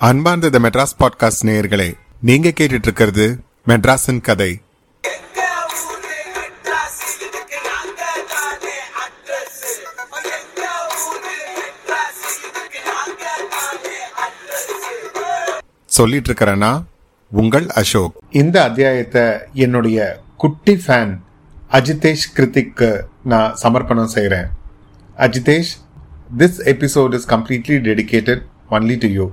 அன்பார்ந்த த மெட்ராஸ் பாட்காஸ்ட் நேயர்களே நீங்க கேட்டுட்டு இருக்கிறது மெட்ராஸின் கதை. சொல்லிட்டு இருக்கிறேன்னா உங்கள் அசோக். இந்த அத்தியாயத்தை என்னுடைய குட்டி ஃபேன் அஜிதேஷ் கிருத்திக்கு நான் சமர்ப்பணம் செய்கிறேன் Ajithesh this episode is completely dedicated only to you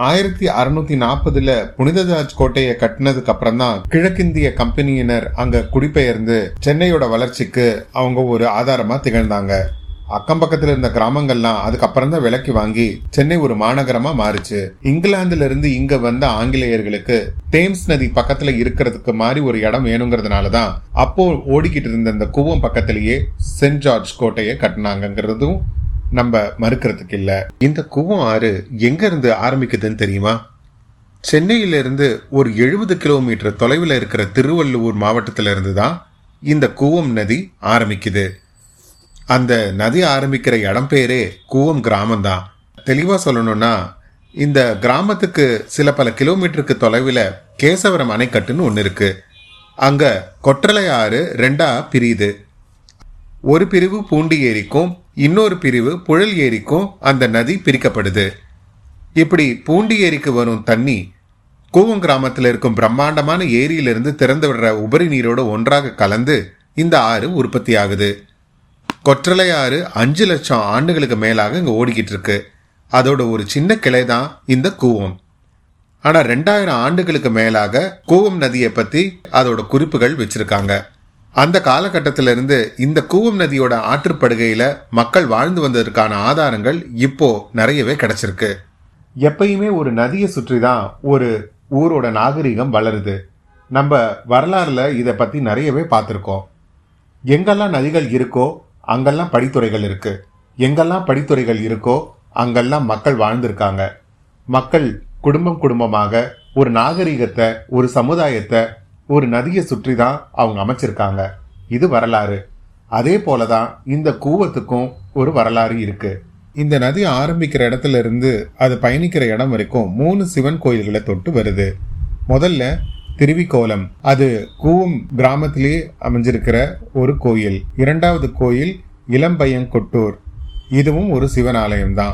ஆயிரத்தி அறுநூத்தி நாற்பதுல புனிதராஜ் கோட்டையை கட்டினதுக்கு அப்புறம் தான் கிழக்கிந்திய கம்பெனியினர் அங்க குடிபெயர்ந்து சென்னையோட வளர்ச்சிக்கு அவங்க ஒரு ஆதாரமா திகழ்ந்தாங்க. அக்கம் பக்கத்துல இருந்த கிராமங்கள்லாம் அதுக்கப்புறம் தான் விலைக்கு வாங்கி சென்னை ஒரு மாநகரமா மாறுச்சு. இங்கிலாந்துல இருந்து இங்க வந்த ஆங்கிலேயர்களுக்கு தேம்ஸ் நதி பக்கத்துல இருக்கிறதுக்கு மாதிரி ஒரு இடம் வேணுங்கிறதுனாலதான் அப்போ ஓடிக்கிட்டு இருந்த இந்த கூவம் பக்கத்திலேயே சென்ட் ஜார்ஜ் கோட்டையை கட்டினாங்கிறதும் நம்ம மறுக்கிறதுக்கு இல்ல. இந்த கூவம் ஆறு எங்க இருந்து ஆரம்பிக்குதுன்னு தெரியுமா? சென்னையில இருந்து ஒரு எழுபது கிலோமீட்டர் தொலைவில் இருக்கிற திருவள்ளுவர் மாவட்டத்தில இருந்து தான் இந்த கூவம் நதி ஆரம்பிக்குது. அந்த நதி ஆரம்பிக்கிற இடம் பேரே கூவம் கிராமம் தான் தெளிவா சொல்லணும்னா இந்த கிராமத்துக்கு சில பல கிலோமீட்டருக்கு தொலைவில் கேசவரம் அணைக்கட்டுன்னு ஒன்று இருக்கு. அங்கே கொற்றலை ஆறு ரெண்டாக பிரியுது. ஒரு பிரிவு பூண்டி ஏரிக்கும் இன்னொரு பிரிவு புழல் ஏரிக்கும் அந்த நதி பிரிக்கப்படுது. இப்படி பூண்டி ஏரிக்கு வரும் தண்ணி கூவம் கிராமத்தில் இருக்கும் பிரம்மாண்டமான ஏரியிலிருந்து திறந்து விடுற உபரி நீரோடு ஒன்றாக கலந்து இந்த ஆறு உற்பத்தி ஆகுது. கொற்றலை ஆறு அஞ்சு லட்சம் ஆண்டுகளுக்கு மேலாக இங்கே ஓடிக்கிட்டு இருக்கு. அதோட ஒரு சின்ன கிளை தான் இந்த கூவம். ஆனால் ரெண்டாயிரம் ஆண்டுகளுக்கு மேலாக கூவம் நதியை பற்றி அதோட குறிப்புகள் வச்சுருக்காங்க. அந்த காலகட்டத்திலிருந்து இந்த கூவம் நதியோட ஆற்றுப்படுகையில மக்கள் வாழ்ந்து வந்ததற்கான ஆதாரங்கள் இப்போ நிறையவே கிடைச்சிருக்கு. எப்பயுமே ஒரு நதியை சுற்றி தான் ஒரு ஊரோட நாகரிகம் வளருது. நம்ம வரலாறுல இதை பத்தி நிறையவே பார்த்துருக்கோம். எங்கெல்லாம் நதிகள் இருக்கோ அங்கெல்லாம் படித்துறைகள் இருக்கு. எங்கெல்லாம் படித்துறைகள் இருக்கோ அங்கெல்லாம் மக்கள் வாழ்ந்திருக்காங்க. மக்கள் குடும்பம் குடும்பமாக ஒரு நாகரிகத்தை ஒரு சமுதாயத்தை ஒரு நதியை சுற்றி தான் அவங்க அமைச்சிருக்காங்க. இது வரலாறு. அதே போலதான் இந்த கூவத்துக்கும் ஒரு வரலாறு இருக்கு. இந்த நதி ஆரம்பிக்கிற இடத்துல இருந்து அது பயணிக்கிற இடம் வரைக்கும் மூணு சிவன் கோயில்களை தொட்டு வருது. முதல்ல திருவிக்கோலம். அது கூவம் கிராமத்திலே அமைஞ்சிருக்கிற ஒரு கோயில். இரண்டாவது கோயில் இளம்பையங்கொட்டூர். இதுவும் ஒரு சிவன் ஆலயம்தான்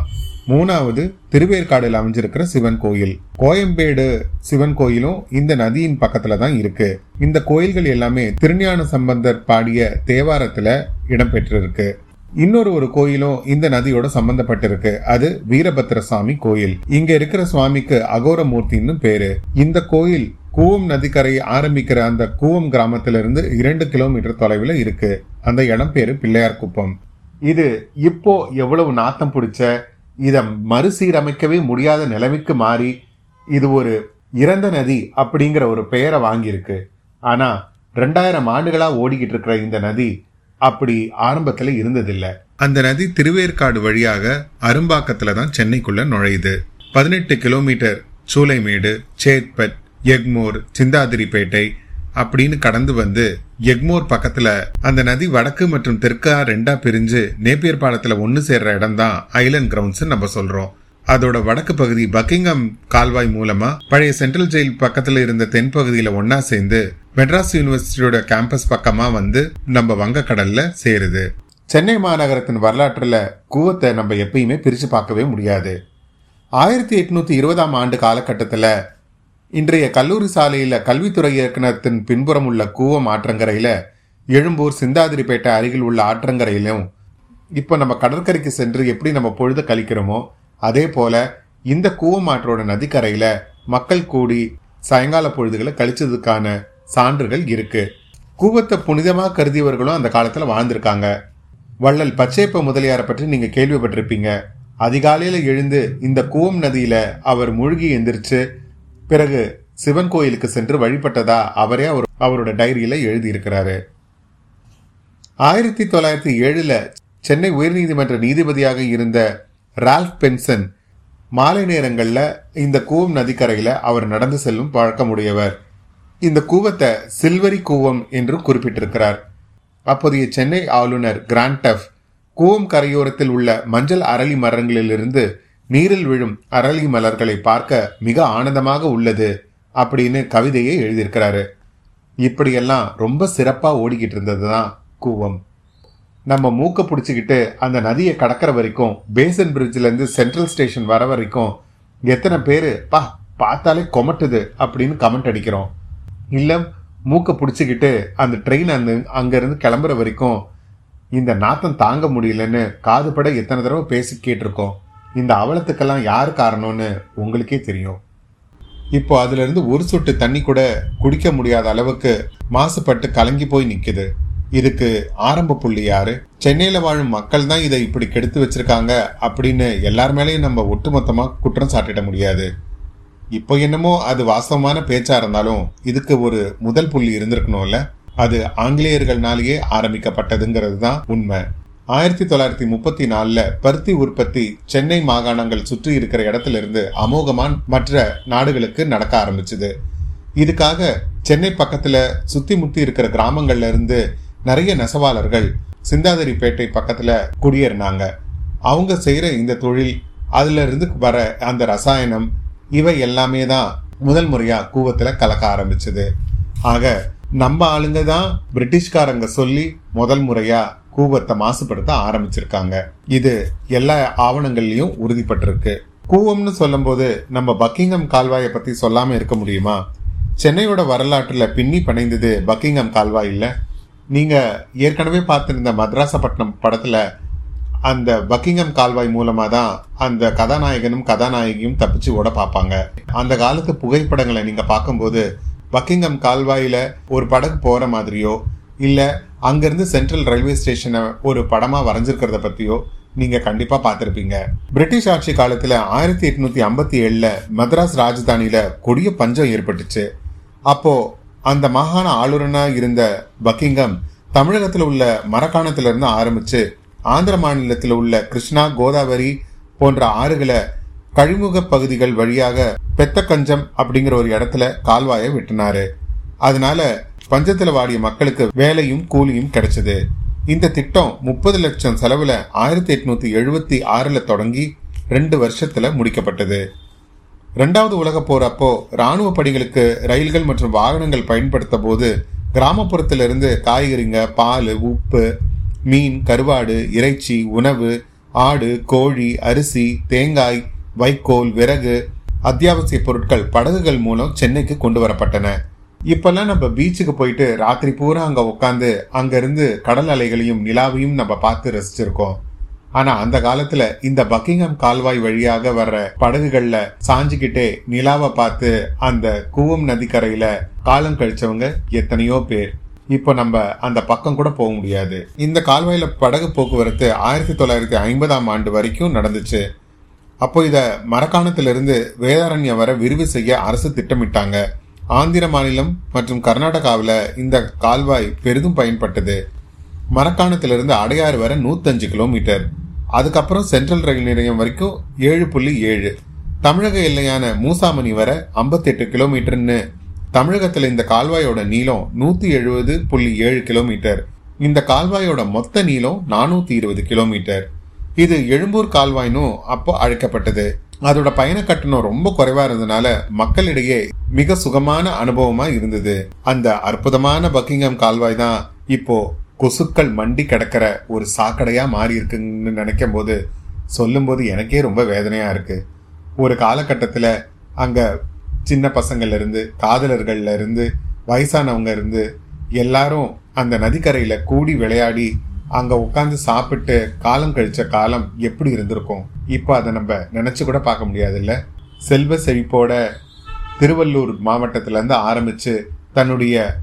மூணாவது திருவேற்காடில் அமைஞ்சிருக்கிற சிவன் கோயில். கோயம்பேடு சிவன் கோயிலும் இந்த நதியின் பக்கத்துல தான் இருக்கு. இந்த கோயில்கள் எல்லாமே திருஞான சம்பந்தர் பாடிய தேவாரத்துல இடம்பெற்றிருக்கு. இன்னொரு ஒரு கோயிலும் இந்த நதியோட சம்பந்தப்பட்டிருக்கு. அது வீரபத்திர சுவாமி கோயில். இங்க இருக்கிற சுவாமிக்கு அகோரமூர்த்தின்னு பேரு. இந்த கோயில் கூவம் நதிக்கரை ஆரம்பிக்கிற அந்த கூவம் கிராமத்திலிருந்து இரண்டு கிலோமீட்டர் தொலைவில் இருக்கு. அந்த இடம் பேரு பிள்ளையார் குப்பம் இது இப்போ எவ்வளவு நாத்தம் பிடிச்ச இதை மறுசீரமைக்கவே முடியாத நிலைமைக்கு மாறி இது ஒரு இறந்த நதி அப்படிங்கிற ஒரு பெயரை வாங்கியிருக்கு. ஆனால் ரெண்டாயிரம் ஆண்டுகளாக ஓடிக்கிட்டு இருக்கிற இந்த நதி அப்படி ஆரம்பத்தில் இருந்ததில்லை. அந்த நதி திருவேற்காடு வழியாக அரும்பாக்கத்தில் தான் சென்னைக்குள்ளே நுழையுது. பதினெட்டு கிலோமீட்டர் சூளைமேடு சேத்பட் எக்மோர் சிந்தாதிரிப்பேட்டை அப்படின்னு கடந்து வந்து எக்மோர் பக்கத்துல அந்த நதி வடக்கு மற்றும் தெற்கா ரெண்டா பிரிஞ்சு நேப்பியர் பாலத்துல ஒன்னு சேர்ற இடம் தான் ஐலண்ட் கிரவுண்ட்ஸ் நம்ம சொல்றோம். அதோட வடக்கு பகுதி பக்கிங்ஹாம் கால்வாய் மூலமா பழைய சென்ட்ரல் ஜெயில் பக்கத்துல இருந்த தென் பகுதியில ஒன்னா சேர்ந்து மெட்ராஸ் யூனிவர்சிட்டியோட கேம்பஸ் பக்கமா வந்து நம்ம வங்கக்கடல்ல சேருது. சென்னை மாநகரத்தின் வரலாற்றுல கூவத்தை நம்ம எப்பயுமே பிரிச்சு பார்க்கவே முடியாது. ஆயிரத்தி எட்நூத்தி இருபதாம் ஆண்டு காலகட்டத்தில் இன்றைய கல்லூரி சாலையில் கல்வித்துறை இயக்குனத்தின் பின்புறம் உள்ள கூவம் ஆற்றங்கரையில் எழும்பூர் சிந்தாதிரிப்பேட்டை அருகில் உள்ள ஆற்றங்கரையிலும் இப்போ நம்ம கடற்கரைக்கு சென்று எப்படி நம்ம பொழுது கழிக்கிறோமோ அதே போல இந்த கூவம் ஆற்றோட நதிக்கரையில் மக்கள் கூடி சாயங்கால பொழுதுகளை கழிச்சதுக்கான சான்றுகள் இருக்கு. கூவத்தை புனிதமாக கருதியவர்களும் அந்த காலத்தில் வாழ்ந்திருக்காங்க. வள்ளல் பச்சையப்ப முதலியாரை பற்றி நீங்கள் கேள்விப்பட்டிருப்பீங்க. அதிகாலையில் எழுந்து இந்த கூவம் நதியில் அவர் மூழ்கி எந்திரிச்சு பிறகு சிவன் கோயிலுக்கு சென்று வழிபட்டதா அவரே அவர் அவரோட டைரியில எழுதியிருக்கிறாரு. ஆயிரத்தி தொள்ளாயிரத்தி ஏழுல சென்னை உயர்நீதிமன்ற நீதிபதியாக இருந்த ரால்ஃப் பென்சன் மாலை நேரங்களில் இந்த கூவம் நதிக்கரையில அவர் நடந்து செல்லும் பழக்கமுடையவர். இந்த கூவத்தை சில்வரி கூவம் என்று குறிப்பிட்டிருக்கிறார். அப்போதைய சென்னை ஆளுநர் கிராண்டஃப் கூவம் கரையோரத்தில் உள்ள மஞ்சள் அரளி மரங்களிலிருந்து நீரில் விழும் அரளி மலர்களை பார்க்க மிக ஆனந்தமாக உள்ளது அப்படின்னு கவிதையை எழுதியிருக்கிறாரு. இப்படியெல்லாம் ரொம்ப சிறப்பா ஓடிக்கிட்டு இருந்தது தான் கூவம். நம்ம மூக்க பிடிச்சிக்கிட்டு அந்த நதியை கடக்கிற வரைக்கும் பேசன் பிரிட்ஜ்லேருந்து சென்ட்ரல் ஸ்டேஷன் வர வரைக்கும் எத்தனை பேர் பா பார்த்தாலே கொமட்டுது அப்படின்னு கமெண்ட் அடிக்கிறோம். இல்லை மூக்க பிடிச்சிக்கிட்டு அந்த ட்ரெயின் அந்த அங்கேருந்து கிளம்புற வரைக்கும் இந்த நாத்தம் தாங்க முடியலன்னு காதுபட எத்தனை தடவை பேசி கேட்டிருக்கோம். இந்த அவலத்துக்கெல்லாம் யார் காரணம்னு உங்களுக்கே தெரியும். இப்போ அதுலேருந்து ஒரு சொட்டு தண்ணி கூட குடிக்க முடியாத அளவுக்கு மாசுபட்டு கலங்கி போய் நிற்குது இதுக்கு ஆரம்ப புள்ளி யாரு? சென்னையில் வாழும் மக்கள் தான் இதை இப்படி கெடுத்து வச்சிருக்காங்க அப்படின்னு எல்லார் மேலேயும் நம்ம ஒட்டுமொத்தமாக குற்றம் சாட்டிட முடியாது. இப்போ என்னமோ அது வாஸ்தவமான பேச்சா இருந்தாலும் இதுக்கு ஒரு முதல் புள்ளி இருந்திருக்கணும்ல? அது ஆங்கிலேயர்கள்னாலேயே ஆரம்பிக்கப்பட்டதுங்கிறது தான் உண்மை. ஆயிரத்தி தொள்ளாயிரத்தி முப்பத்தி நாலுல பருத்தி உற்பத்தி சென்னை மாகாணங்கள் சுற்றி இருக்கிற இடத்துல இருந்து அமோகமான் மற்ற நாடுகளுக்கு நடக்க ஆரம்பிச்சது. இதுக்காக சென்னை பக்கத்துல சுத்தி முத்தி இருக்கிற கிராமங்கள்ல இருந்து நிறைய நெசவாளர்கள் சிந்தாதிரிப்பேட்டை பக்கத்துல குடியேறினாங்க. அவங்க செய்யற இந்த தொழில் அதுல இருந்து வர அந்த ரசாயனம் இவை எல்லாமே தான் முதல் முறையா கூவத்துல கலக்க ஆரம்பிச்சது. ஆக நம்ம ஆளுங்க தான் பிரிட்டிஷ்காரங்க சொல்லி முதல் முறையா கூவத்தை மாசுபடுத்த ஆரம்பிச்சிருக்காங்க. இது எல்லா ஆவணங்கள்லயும் உறுதிப்பட்டிருக்கு. கூவம்னு சொல்லும்போது நம்ம பக்கிங்கம் கால்வாயை பத்தி சொல்லாம இருக்க முடியுமா? சென்னையோட வரலாற்றுல பின்னி பிணைந்தது பக்கிங்கம் கால்வாய் இல்ல. நீங்க ஏற்கனவே பார்த்திருந்த மத்ராசப்பட்டினம் படத்துல அந்த பக்கிங்கம் கால்வாய் மூலமா தான் அந்த கதாநாயகனும் கதாநாயகியும் தப்பிச்சு ஓட பார்ப்பாங்க. அந்த காலத்து புகைப்படங்களை நீங்க பார்க்கும்போது பக்கிங்கம் கால்வாயில ஒரு படகு போற மாதிரியோ இல்லை அங்கேருந்து சென்ட்ரல் ரயில்வே ஸ்டேஷனை ஒரு படமாக வரைஞ்சிருக்கிறத பற்றியோ நீங்கள் கண்டிப்பாக பார்த்துருப்பீங்க. பிரிட்டிஷ் ஆட்சி காலத்தில் ஆயிரத்தி எட்நூத்தி ஐம்பத்தி ஏழில் மദ്രാஸ் ராஜதானியில் கொடிய பஞ்சம் ஏற்பட்டுச்சு. அப்போ அந்த மாகாண ஆளுநராக இருந்த பக்கிங்கம் தமிழகத்தில் உள்ள மரக்காணத்திலிருந்து இருந்து ஆந்திர மாநிலத்தில் உள்ள கிருஷ்ணா கோதாவரி போன்ற ஆறுகளை கழிமுக பகுதிகள் வழியாக பெத்தக்கஞ்சம் அப்படிங்கிற ஒரு இடத்துல கால்வாயை வெட்டினாரு. அதனால பஞ்சத்தில் வாடிய மக்களுக்கு வேலையும் கூலியும் கிடைச்சது. இந்த திட்டம் முப்பது லட்சம் செலவுல ஆயிரத்தி எட்நூத்தி எழுபத்தி ஆறுல தொடங்கி ரெண்டு வருஷத்துல முடிக்கப்பட்டது. ரெண்டாவது உலக போர் அப்போ ராணுவ பணிகளுக்கு ரயில்கள் மற்றும் வாகனங்கள் பயன்படுத்த போது கிராமப்புறத்திலிருந்து காய்கறிங்க பால் உப்பு மீன் கருவாடு இறைச்சி உணவு ஆடு கோழி அரிசி தேங்காய் வைக்கோல் விறகு அத்தியாவசிய பொருட்கள் படகுகள் மூலம் சென்னைக்கு கொண்டு வரப்பட்டன. இப்பெல்லாம் நம்ம பீச்சுக்கு போயிட்டு ராத்திரி பூரா அங்கே உட்காந்து அங்கேருந்து கடல் அலைகளையும் நிலாவையும் நம்ம பார்த்து ரசிச்சிருக்கோம். ஆனால் அந்த காலத்தில் இந்த பக்கிங்ஹாம் கால்வாய் வழியாக வர்ற படகுகளில் சாஞ்சுக்கிட்டே நிலாவை பார்த்து அந்த கூவம் நதிக்கரையில் காலம் கழிச்சவங்க எத்தனையோ பேர். இப்போ நம்ம அந்த பக்கம் கூட போக முடியாது. இந்த கால்வாயில் படகு போக்குவரத்து ஆயிரத்தி தொள்ளாயிரத்தி ஐம்பதாம் ஆண்டு வரைக்கும் நடந்துச்சு. அப்போ இதை மரக்காணத்திலிருந்து வேதாரண்யம் வர விரிவு செய்ய அரசு திட்டமிட்டாங்க. ஆந்திர மாநிலம் மற்றும் கர்நாடகாவில் இந்த கால்வாய் பெரிதும் பயன்பட்டது. மரக்காணத்திலிருந்து அடையாறு வர நூத்தஞ்சு கிலோமீட்டர். அதுக்கப்புறம் சென்ட்ரல் ரயில் நிலையம் வரைக்கும் ஏழு புள்ளி ஏழு. தமிழக எல்லையான மூசாமணி வர ஐம்பத்தெட்டு கிலோமீட்டர்னு. தமிழகத்தில் இந்த கால்வாயோட நீளம் நூத்தி எழுபது புள்ளி ஏழு கிலோமீட்டர். இந்த கால்வாயோட மொத்த நீளம் நானூத்தி இருபது கிலோமீட்டர். இது எழும்பூர் கால்வாய்னும் அப்போ அழைக்கப்பட்டது. அதோட பயண கட்டணம் ரொம்ப குறைவா இருந்ததுனால மக்களிடையே மிக சுகமான அனுபவமா இருந்தது. அந்த அற்புதமான பக்கிங்ஹாம் கால்வாய் தான் இப்போ கொசுக்கள் மண்டி கிடக்கிற ஒரு சாக்கடையா மாறி இருக்குன்னு நினைக்கும் போது சொல்லும்போது எனக்கே ரொம்ப வேதனையா இருக்கு. ஒரு காலகட்டத்தில் அங்க சின்ன பசங்கள்ல இருந்து காதலர்கள்ல இருந்து வயசானவங்க இருந்து எல்லாரும் அந்த நதிக்கரையில கூடி விளையாடி அங்க உட்காந்து சாப்பிட்டு காலம் கழிச்ச காலம் எப்படி இருந்திருக்கும்? இப்போ அதை நம்ம நினைச்சு கூட பார்க்க முடியாது இல்ல செல்வ செழிப்போட திருவள்ளூர் மாவட்டத்திலேருந்து ஆரம்பித்து ஆரம்பிச்சு தன்னுடைய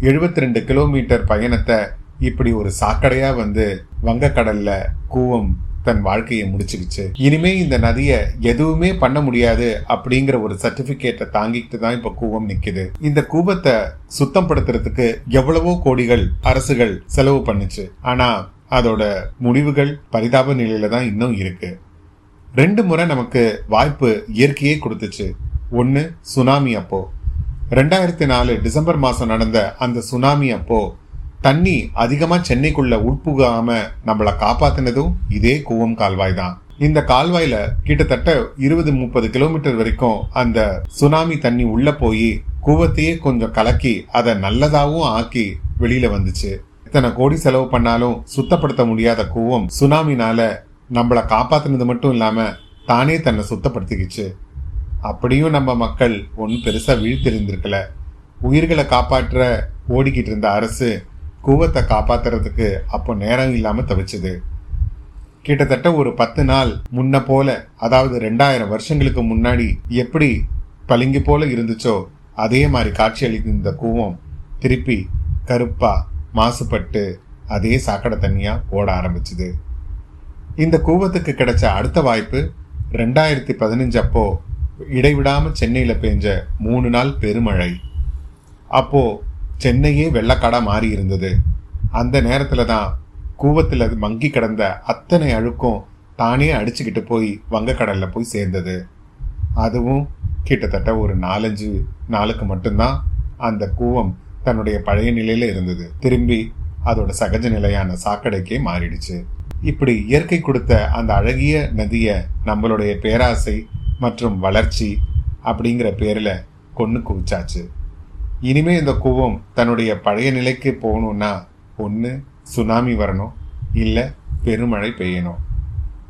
72 ரெண்டு கிலோமீட்டர் பயணத்தை இப்படி ஒரு சாக்கடையா வந்து வங்கக்கடல்ல கூவம் தன் வாழ்க்கையை முடிச்சுக்கிச்சு. இனிமே இந்த நதியை எதுவுமே பண்ண முடியாது அப்படிங்கிற ஒரு சர்டிபிகேட்டை தாங்கிட்டு தான் இப்ப கூவம் நிக்குது. இந்த கூபத்தை சுத்தம் படுத்துறதுக்கு எவ்வளவோ கோடிகள் அரசுகள் செலவு பண்ணுச்சு. ஆனா அதோட முடிவுகள் பரிதாப நிலையில தான் இன்னும் இருக்கு. ரெண்டு முறை நமக்கு வாய்ப்பு இயற்கையே கொடுத்துச்சு. ஒன்று சுனாமி அப்போ. ரெண்டாயிரத்தி நாலு டிசம்பர் மாதம் நடந்த அந்த சுனாமி அப்போ தண்ணி அதிகமா சென்னைக்குள்ள உட்புகாம நம்மளை காப்பாத்தினதும் இதே கூவம் கால்வாய் தான் இந்த கால்வாயில கிட்டத்தட்ட இருபது முப்பது கிலோமீட்டர் வரைக்கும் அந்த சுனாமி தண்ணி உள்ள போய் கூவத்தையே கொஞ்சம் கலக்கி அதை நல்லதாகவும் ஆக்கி வெளியில வந்துச்சு. இத்தனை கோடி செலவு பண்ணாலும் சுத்தப்படுத்த முடியாத கூவம் சுனாமினால நம்மளை காப்பாத்தினது மட்டும் இல்லாம தானே தன்னை சுத்தப்படுத்திக்கிச்சு. அப்படியும் நம்ம மக்கள் ஒன்றும் பெருசா வீழ்த்திருந்திருக்கல. உயிர்களை காப்பாற்ற ஓடிக்கிட்டு இருந்த அரசு கூவத்தை காப்பாத்துறதுக்கு அப்போ நேரம் இல்லாம தவிச்சது. கிட்டத்தட்ட ஒரு பத்து நாள் முன்ன போல அதாவது ரெண்டாயிரம் வருஷங்களுக்கு முன்னாடி எப்படி பளிங்கு போல இருந்துச்சோ அதே மாதிரி காட்சியளிக்கும் இந்த கூவம் திருப்பி கருப்பா மாசுபட்டு அதே சாக்கடை தண்ணியா ஓட ஆரம்பிச்சுது. இந்த கூவத்துக்கு கிடைச்ச அடுத்த வாய்ப்பு ரெண்டாயிரத்தி பதினஞ்சு அப்போ இடைவிடாம சென்னையில பெஞ்ச மூணு நாள் பெருமழை. அப்போ சென்னையே வெள்ளக்காடா மாறி இருந்தது. அந்த நேரத்தில் தான் கூவத்தில் மங்கி கிடந்த அத்தனை அழுக்கும் தானே அடிச்சுக்கிட்டு போய் வங்கக்கடலில் போய் சேர்ந்தது. அதுவும் கிட்டத்தட்ட ஒரு நாலஞ்சு நாளுக்கு மட்டும்தான் அந்த கூவம் தன்னுடைய பழைய நிலையில இருந்தது. திரும்பி அதோட சகஜ நிலையான சாக்கடைக்கே மாறிடுச்சு. இப்படி இயற்கை கொடுத்த அந்த அழகிய நதியை நம்மளுடைய பேராசை மற்றும் வளர்ச்சி அப்படிங்கிற பேரில் கொன்று குவிச்சாச்சு. இனிமே இந்த கூவம் தன்னுடைய பழைய நிலைக்கு போகணும்னா ஒன்று சுனாமி வரணும் இல்லை பெருமழை பெய்யணும்.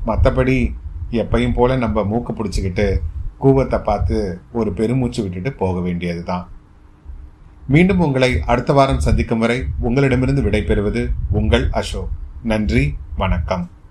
மற்றபடி எப்பையும் போல நம்ம மூக்கு பிடிச்சிக்கிட்டு கூவத்தை பார்த்து ஒரு பெருமூச்சு விட்டுட்டு போக வேண்டியது தான் மீண்டும் உங்களை அடுத்த வாரம் சந்திக்கும் வரை உங்களிடமிருந்து விடைபெறுவது உங்கள் அசோக். நன்றி வணக்கம்.